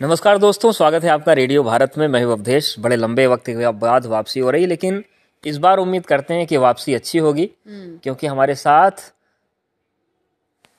नमस्कार दोस्तों स्वागत है आपका रेडियो भारत में। मैं अवधेश। बड़े लंबे वक्त के बाद वापसी हो रही है लेकिन इस बार उम्मीद करते हैं कि वापसी अच्छी होगी क्योंकि हमारे साथ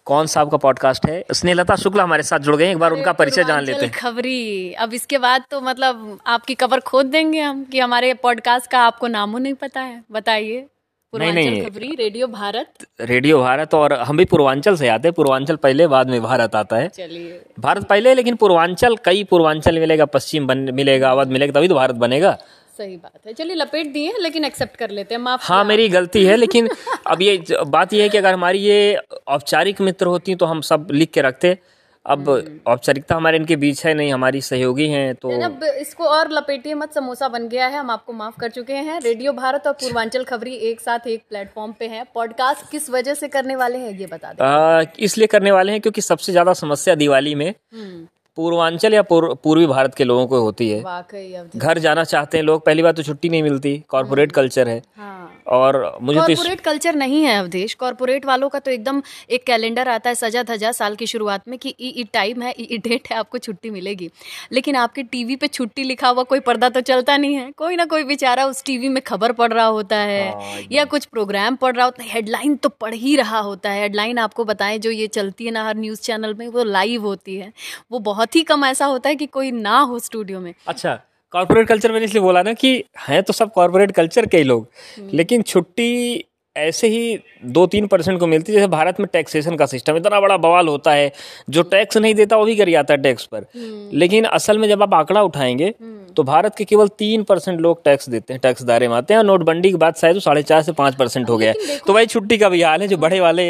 कौन सा आपका पॉडकास्ट है? स्नेहलता शुक्ला हमारे साथ जुड़ गए एक बार उनका परिचय जान लेते हैं। खबरी। अब इसके बाद तो मतलब आपकी कवर खोद देंगे हम कि हमारे पॉडकास्ट का आपको नामो नहीं पता है। बताइए। नहीं, नहीं। खबरी रेडियो भारत। रेडियो भारत और हम भी पूर्वांचल से आते हैं। पूर्वांचल पहले बाद में भारत आता है। चलिए। भारत पहले लेकिन पूर्वांचल कई पूर्वांचल मिलेगा पश्चिम बन मिलेगा अवध मिलेगा तभी तो भारत बनेगा। सही बात है। चलिए लपेट दिए लेकिन एक्सेप्ट कर लेते हैं। माफ़ हाँ मेरी गलती है लेकिन अब ये बात ये है कि अगर हमारी ये औपचारिक मित्र होती तो हम सब लिख के रखते अब औपचारिकता हमारे इनके बीच है नहीं हमारी सहयोगी हैं तो अब इसको और लपेटिए मत समोसा बन गया है हम आपको माफ़ कर चुके हैं। रेडियो भारत और पूर्वांचल खबरी एक साथ एक प्लेटफॉर्म पे है। पॉडकास्ट किस वजह से करने वाले हैं ये बता दें। इसलिए करने वाले हैं क्योंकि सबसे ज़्यादा समस्या दिवाली में हम्म, पूर्वांचल या पूर्व पूर्वी भारत के लोगों को होती है। घर जाना चाहते हैं लोग पहली बात तो छुट्टी नहीं मिलती कॉर्पोरेट कल्चर है। हाँ। और मुझे तो कॉर्पोरेट कल्चर नहीं है अवधेश। कॉर्पोरेट वालों का तो एकदम एक कैलेंडर आता है सजा धजा साल की शुरुआत में कि ई ई टाइम है ई ई डेट है आपको छुट्टी मिलेगी। लेकिन आपके टीवी पे छुट्टी लिखा हुआ कोई पर्दा तो चलता नहीं है। कोई ना कोई बेचारा उस टीवी में खबर पढ़ रहा होता है या कुछ प्रोग्राम पढ़ रहा होता है। हेडलाइन तो पढ़ ही रहा होता है। हेडलाइन आपको बताएँ जो ये चलती है ना हर न्यूज़ चैनल में वो लाइव होती है। वो बहुत ही कम ऐसा होता है कि कोई ना हो स्टूडियो में। अच्छा कॉर्पोरेट कल्चर मैंने इसलिए बोला ना कि हैं तो सब कॉर्पोरेट कल्चर के ही लोग। लेकिन छुट्टी ऐसे ही दो तीन परसेंट को मिलती है। जैसे भारत में टैक्सेशन का सिस्टम इतना बड़ा बवाल होता है जो टैक्स नहीं देता वो भी कर आता है टैक्स पर। लेकिन असल में जब आप आंकड़ा उठाएँगे तो भारत के केवल तीन परसेंट लोग टैक्स देते हैं टैक्स दायरे में आते हैं और नोटबंदी के बाद शायद साढ़े चार से पाँच परसेंट हो गया। है तो वही छुट्टी का भी हाल है जो बड़े वाले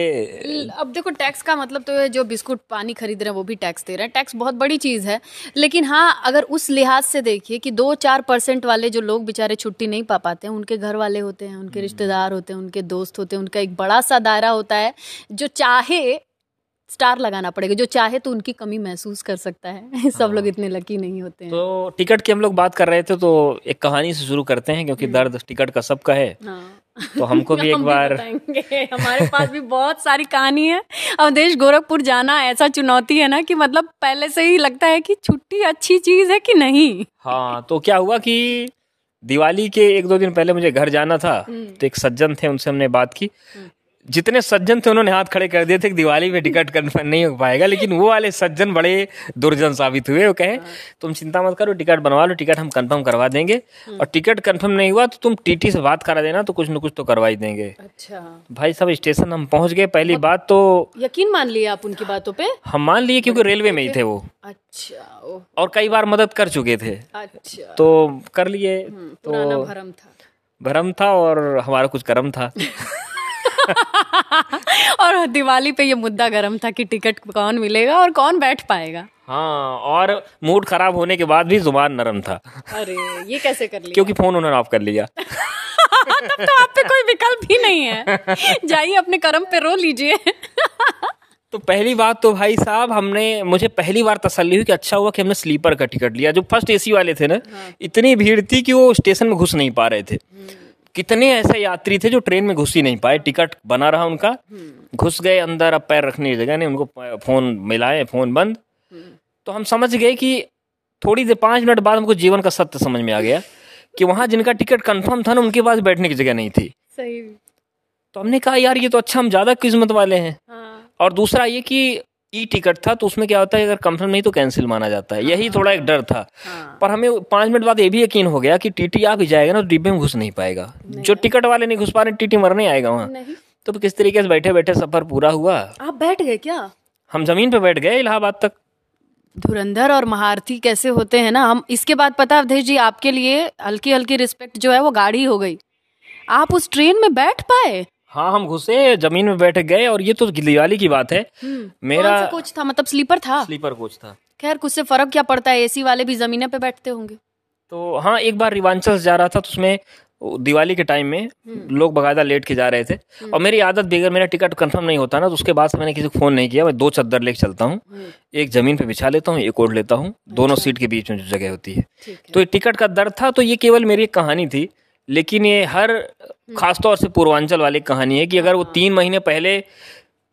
अब देखो टैक्स का मतलब तो जो बिस्कुट पानी खरीद रहे हैं वो भी टैक्स दे रहे हैं। टैक्स बहुत बड़ी चीज़ है। लेकिन हाँ अगर उस लिहाज से देखिए कि दो चार परसेंट वाले जो लोग बेचारे छुट्टी नहीं पा पाते हैं उनके घर वाले होते हैं उनके रिश्तेदार होते हैं उनके दोस्त होते हैं उनका एक बड़ा सा दायरा होता है जो चाहे स्टार लगाना पड़ेगा जो चाहे तो उनकी कमी महसूस कर सकता है। सब लोग इतने लकी नहीं होते हैं। तो टिकट की हम लोग बात कर रहे थे तो एक कहानी से शुरू करते हैं क्योंकि दर्द टिकट का सबका है। हाँ। तो हमको भी एक हम बार हमारे पास भी बहुत सारी कहानी है। अवधेश गोरखपुर जाना ऐसा चुनौती है ना कि मतलब पहले से ही लगता है कि छुट्टी अच्छी चीज़ है कि नहीं? हाँ तो क्या हुआ कि दिवाली के एक दो दिन पहले मुझे घर जाना था तो एक सज्जन थे उनसे हमने बात की। जितने सज्जन थे उन्होंने हाथ खड़े कर दिए थे कि दिवाली में टिकट कन्फर्म नहीं हो पाएगा लेकिन वो वाले सज्जन बड़े दुर्जन साबित हुए वो कहे तुम चिंता मत करो टिकट बनवा लो टिकट हम कंफर्म करवा देंगे और टिकट कंफर्म नहीं हुआ तो तुम टीटी से बात करा देना तो कुछ न कुछ तो करवा ही देंगे। अच्छा। भाई साहब स्टेशन हम पहुँच गए पहली बात तो यकीन मान लिया आप उनकी बातों पे? हम मान लिए क्योंकि रेलवे में ही थे वो। अच्छा और कई बार मदद कर चुके थे। अच्छा। तो कर लिए तो भरम था। भरम था और हमारा कुछ कर्म था। और दिवाली पे ये मुद्दा गर्म था कि टिकट कौन मिलेगा और कौन बैठ पाएगा। हाँ और मूड खराब होने के बाद भी ज़ुबान नरम था। अरे ये कैसे कर लिया? क्योंकि फ़ोन उन्होंने ऑफ़ कर लिया। तब तो आप पे कोई विकल्प ही नहीं है। जाइए अपने कर्म पे रो लीजिए। तो पहली बात तो भाई साहब हमने मुझे पहली बार तसल्ली हुई कि अच्छा हुआ कि हमने स्लीपर का टिकट लिया। जो फ़र्स्ट एसी वाले थे ना हाँ। इतनी भीड़ थी कि वो स्टेशन में घुस नहीं पा रहे थे। कितने ऐसे यात्री थे जो ट्रेन में घुस ही नहीं पाए टिकट बना रहा उनका। घुस गए अंदर अब पैर रखने की जगह नहीं उनको फ़ोन मिलाए फ़ोन बंद। तो हम समझ गए कि थोड़ी देर पाँच मिनट बाद हमको जीवन का सत्य समझ में आ गया कि वहाँ जिनका टिकट कंफर्म था ना उनके पास बैठने की जगह नहीं थी। सही। तो हमने कहा यार ये तो अच्छा हम ज़्यादा किस्मत वाले हैं। हाँ। और दूसरा ये कि ई टिकट था तो उसमें क्या होता है अगर कंफर्म नहीं तो कैंसिल माना जाता है। यही थोड़ा एक डर था। हाँ। पर हमें पाँच मिनट बाद ये भी यकीन हो गया कि टीटी आ भी जाएगा ना तो डिब्बे में घुस नहीं पाएगा। जो टिकट वाले नहीं घुस पा रहे टीटी मरने आएगा वहाँ। तो किस तरीके से बैठे बैठे सफ़र पूरा हुआ? आप बैठ गए क्या? हम ज़मीन पे बैठ गए इलाहाबाद तक। धुरंधर और महारथी कैसे होते हैं ना हम इसके बाद पता अवधेश जी आपके लिए हल्की हल्की रिस्पेक्ट जो है वो गाड़ी हो गई। आप उस ट्रेन में बैठ पाए? हाँ हम घुसे ज़मीन में बैठ गए और ये तो दिवाली की बात है। मेरा कौन कोच था? मतलब स्लीपर था? स्लीपर कोच था। खैर कुछ से फ़र्क क्या पड़ता है? एसी वाले भी जमीने पे बैठते होंगे। तो हाँ एक बार रिवांचल जा रहा था तो उसमें दिवाली के टाइम में लोग बकायदा लेट के जा रहे थे। और मेरी आदत भी अगर मेरा टिकट कंफर्म नहीं होता ना तो उसके बाद से मैंने किसी को फ़ोन नहीं किया। मैं दो चद्दर लेके चलता हूँ। एक ज़मीन पे बिछा लेता हूँ एक ओढ़ लेता हूँ। दोनों सीट के बीच में जो जगह होती है। है तो ये टिकट का दर्द था तो ये केवल मेरी एक कहानी थी। लेकिन ये हर खासतौर से पूर्वांचल वाली कहानी है कि अगर वो तीन महीने पहले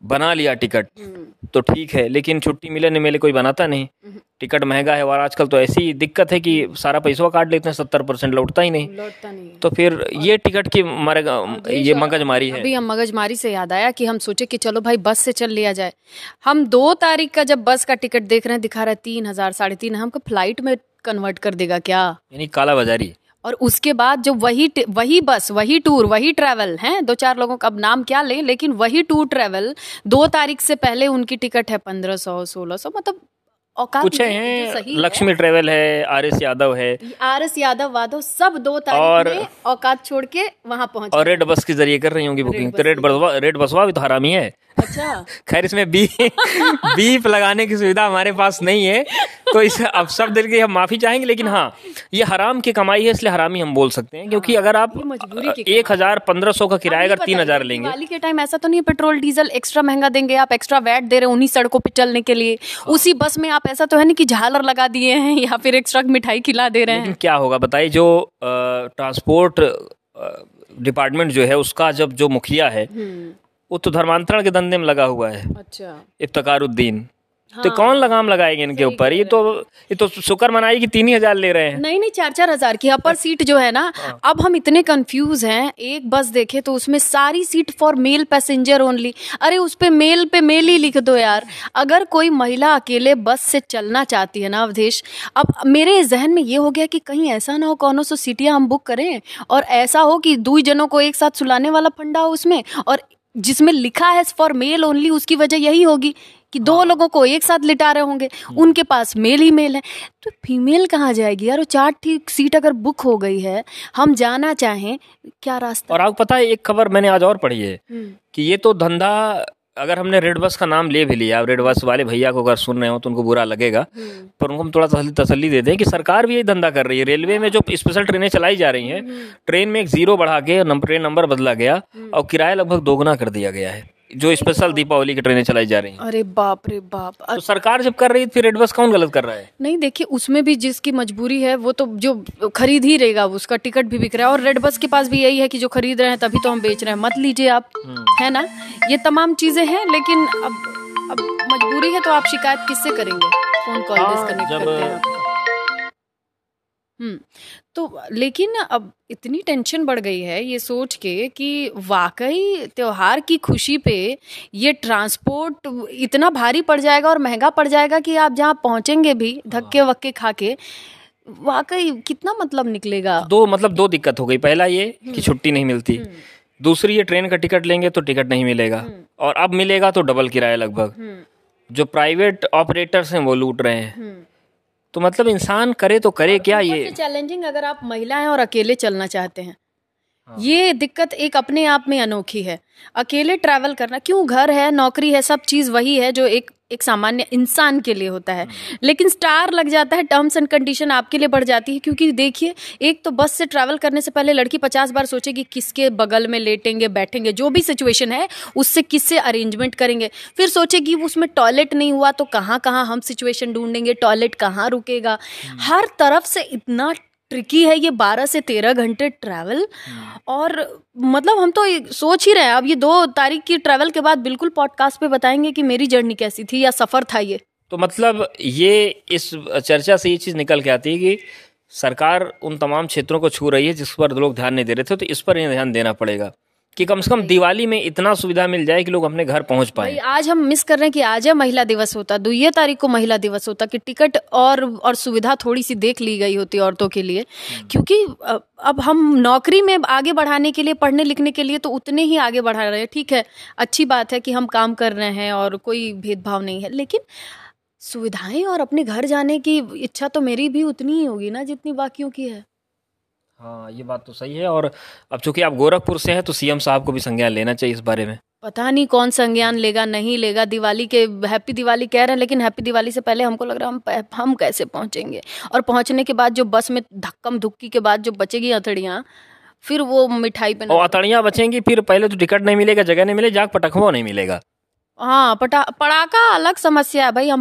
बना लिया टिकट तो ठीक है लेकिन छुट्टी मिले नहीं मिले कोई बनाता नहीं। टिकट महँगा है और आजकल तो ऐसी दिक्कत है कि सारा पैसा काट लेते हैं सत्तर परसेंट लौटता ही नहीं। लौटता नहीं तो फिर ये टिकट की मर ये मगजमारी है। अभी हम मगजमारी से याद आया कि हम सोचे कि चलो भाई बस से चल लिया जाए। हम दो तारीख का जब बस का टिकट देख रहे हैं दिखा रहा है तीन हज़ार साढ़े तीन हमको फ़्लाइट में कन्वर्ट कर देगा क्या? यानी काला बाजारी और उसके बाद जो वही वही बस, वही टूर वही ट्रैवल हैं, दो चार लोगों का, अब नाम क्या लें, लेकिन वही टूर ट्रैवल दो तारीख से पहले उनकी टिकट है पंद्रह सौ, सोलह सौ मतलब औकात कुछ हैं लक्ष्मी ट्रेवल है आर एस यादव है। आर एस यादव वादव सब दो तारीख और- में औकात छोड़ के वहाँ पहुँच। और रेड बस के ज़रिए कर रही होंगी बुकिंग तो रेड बसवा रेड बसवा भी तो हरामी है। अच्छा। खैर इसमें बी बीप लगाने की सुविधा हमारे पास नहीं है। तो इस अब सब दिल की हम माफ़ी चाहेंगे लेकिन हाँ ये हराम की कमाई है इसलिए हरामी हम बोल सकते हैं। क्योंकि अगर आप एक हज़ार पंद्रह सौ का किराया अगर तीन हज़ार लेंगे। दिवाली के टाइम ऐसा तो नहीं है पेट्रोल डीजल एक्स्ट्रा महँगा देंगे आप एक्स्ट्रा वैट दे रहे उन्हीं सड़कों पर चलने के लिए। हाँ। उसी बस में आप ऐसा तो है ना कि झालर लगा दिए हैं या फिर एक एक्स्ट्रा मिठाई खिला दे रहे हैं। क्या होगा बताइए जो ट्रांसपोर्ट डिपार्टमेंट जो है उसका जब जो मुखिया है वो तो धर्मांतरण के धंधे में लगा हुआ है। अच्छा। इफ्तारुद्दीन। तो कौन लगाम लगाएँगे इनके ऊपर? ये तो ये तो शुक्र मनाई कि तीन ही हज़ार ले रहे हैं। नहीं नहीं चार चार हज़ार की अपर सीट जो है ना हाँ। अब हम इतने कंफ्यूज हैं एक बस देखे तो उसमें सारी seat for male passenger only अरे उस पे मेल पे मेल ही लिख दो यार। अगर कोई महिला अकेले बस से चलना चाहती है ना अवधेश अब मेरे जहन में ये हो गया कि कहीं ऐसा ना हो कौन सो सीटियाँ हम बुक करें? और ऐसा हो कि दो जनों को एक साथ सुलाने वाला फंडा हो उसमें और जिसमें लिखा है फॉर मेल ओनली उसकी वजह यही होगी कि दो लोगों को एक साथ लिटा रहे होंगे। उनके पास मेल ही मेल है। तो फीमेल कहाँ जाएगी यार? वो चार ठीक सीट अगर बुक हो गई है हम जाना चाहें क्या रास्ता? और आपको पता है एक खबर मैंने आज और पढ़ी है कि ये तो धंधा अगर हमने रेड बस का नाम ले भी लिया रेड बस वाले भैया को अगर सुन रहे हो तो उनको बुरा लगेगा पर उनको हम थोड़ा तसली तसली देते हैं कि सरकार भी यही धंधा कर रही है। रेलवे में जो स्पेशल ट्रेनें चलाई जा रही हैं ट्रेन में एक ज़ीरो बढ़ा के ट्रेन नंबर बदला गया और किराया लगभग दोगुना कर दिया गया है। जो स्पेशल दीपावली की ट्रेनें चलाई जा रही हैं। अरे बाप रे बाप। तो सरकार जब कर रही है फिर रेड बस कौन गलत कर रहा है? नहीं देखिए उसमें भी जिसकी मजबूरी है वो तो जो खरीद ही रहेगा उसका टिकट भी बिक रहा है। और रेड बस के पास भी यही है कि जो खरीद रहे हैं तभी तो हम बेच रहे हैं। मत लीजिए आप है ना? ये तमाम चीज़ें हैं लेकिन अब अब मजबूरी है तो आप शिकायत किससे करेंगे? फ़ोन कॉल डिस्कनेक्ट जब- करते हैं हम्म। तो लेकिन अब इतनी टेंशन बढ़ गई है ये सोच के कि वाकई त्योहार की खुशी पे ये ट्रांसपोर्ट इतना भारी पड़ जाएगा और महँगा पड़ जाएगा कि आप जहाँ पहुँचेंगे भी धक्के वक्के खा के वाकई कितना मतलब निकलेगा? दो मतलब दो दिक्कत हो गई। पहला ये कि छुट्टी नहीं मिलती। दूसरी ये ट्रेन का टिकट लेंगे तो टिकट नहीं मिलेगा। और अब मिलेगा तो डबल किराया लगभग। हम्म। जो प्राइवेट ऑपरेटर्स हैं वो लूट रहे हैं। हम्म। तो मतलब इंसान करे तो करे क्या ये? चैलेंजिंग अगर आप महिला हैं और अकेले चलना चाहते हैं ये दिक्कत एक अपने आप में अनोखी है। अकेले ट्रैवल करना क्यों घर है नौकरी है सब चीज़ वही है जो एक एक सामान्य इंसान के लिए होता है। लेकिन स्टार लग जाता है टर्म्स एंड कंडीशन आपके लिए बढ़ जाती है क्योंकि देखिए एक तो बस से ट्रैवल करने से पहले लड़की पचास बार सोचेगी किसके बगल में लेटेंगे बैठेंगे जो भी सिचुएशन है उससे किससे अरेंजमेंट करेंगे। फिर सोचेगी उसमें टॉयलेट नहीं हुआ तो कहाँ कहाँ हम सिचुएशन ढूंढेंगे टॉयलेट कहाँ रुकेगा। हर तरफ़ से इतना ट्रिकी है ये बारह से तेरह घंटे ट्रैवल और मतलब हम तो सोच ही रहे हैं अब ये दो तारीख की ट्रैवल के बाद बिल्कुल पॉडकास्ट पे बताएँगे कि मेरी जर्नी कैसी थी या सफ़र था ये। तो मतलब ये इस चर्चा से ये चीज़ निकल के आती है कि सरकार उन तमाम क्षेत्रों को छू रही है जिस पर लोग ध्यान नहीं दे रहे थे तो इस पर इन्हें ध्यान देना पड़ेगा। कि कम से कम दिवाली में इतना सुविधा मिल जाए कि लोग अपने घर पहुँच पाए। आज हम मिस कर रहे हैं कि आज है महिला दिवस होता। दुइये तारीख को महिला दिवस होता कि टिकट और और सुविधा थोड़ी सी देख ली गई होती औरतों के लिए। क्योंकि अब अब हम नौकरी में आगे बढ़ाने के लिए पढ़ने लिखने के लिए तो उतने ही आगे बढ़ा रहे हैं। ठीक है अच्छी बात है कि हम काम कर रहे हैं और कोई भेदभाव नहीं है। लेकिन सुविधाएँ और अपने घर जाने की इच्छा तो मेरी भी उतनी ही होगी ना जितनी बाकियों की है। हाँ ये बात तो सही है। और अब चूँकि आप गोरखपुर से हैं तो सीएम साहब को भी संज्ञान लेना चाहिए इस बारे में। पता नहीं कौन संज्ञान लेगा नहीं लेगा। दिवाली के हैप्पी दिवाली कह रहे हैं लेकिन हैप्पी दिवाली से पहले हमको लग रहा है हम हम कैसे पहुँचेंगे? और पहुँचने के बाद जो बस में धक्कम धुक्की के बाद जो बचेगी अथड़ियाँ फिर वो मिठाई पे और अतड़ियाँ बचेंगी फिर पहले तो टिकट नहीं मिलेगा जगह नहीं मिलेगा जाग पटखवा नहीं मिलेगा। हाँ पटा पड़ाका अलग समस्या है। भाई हम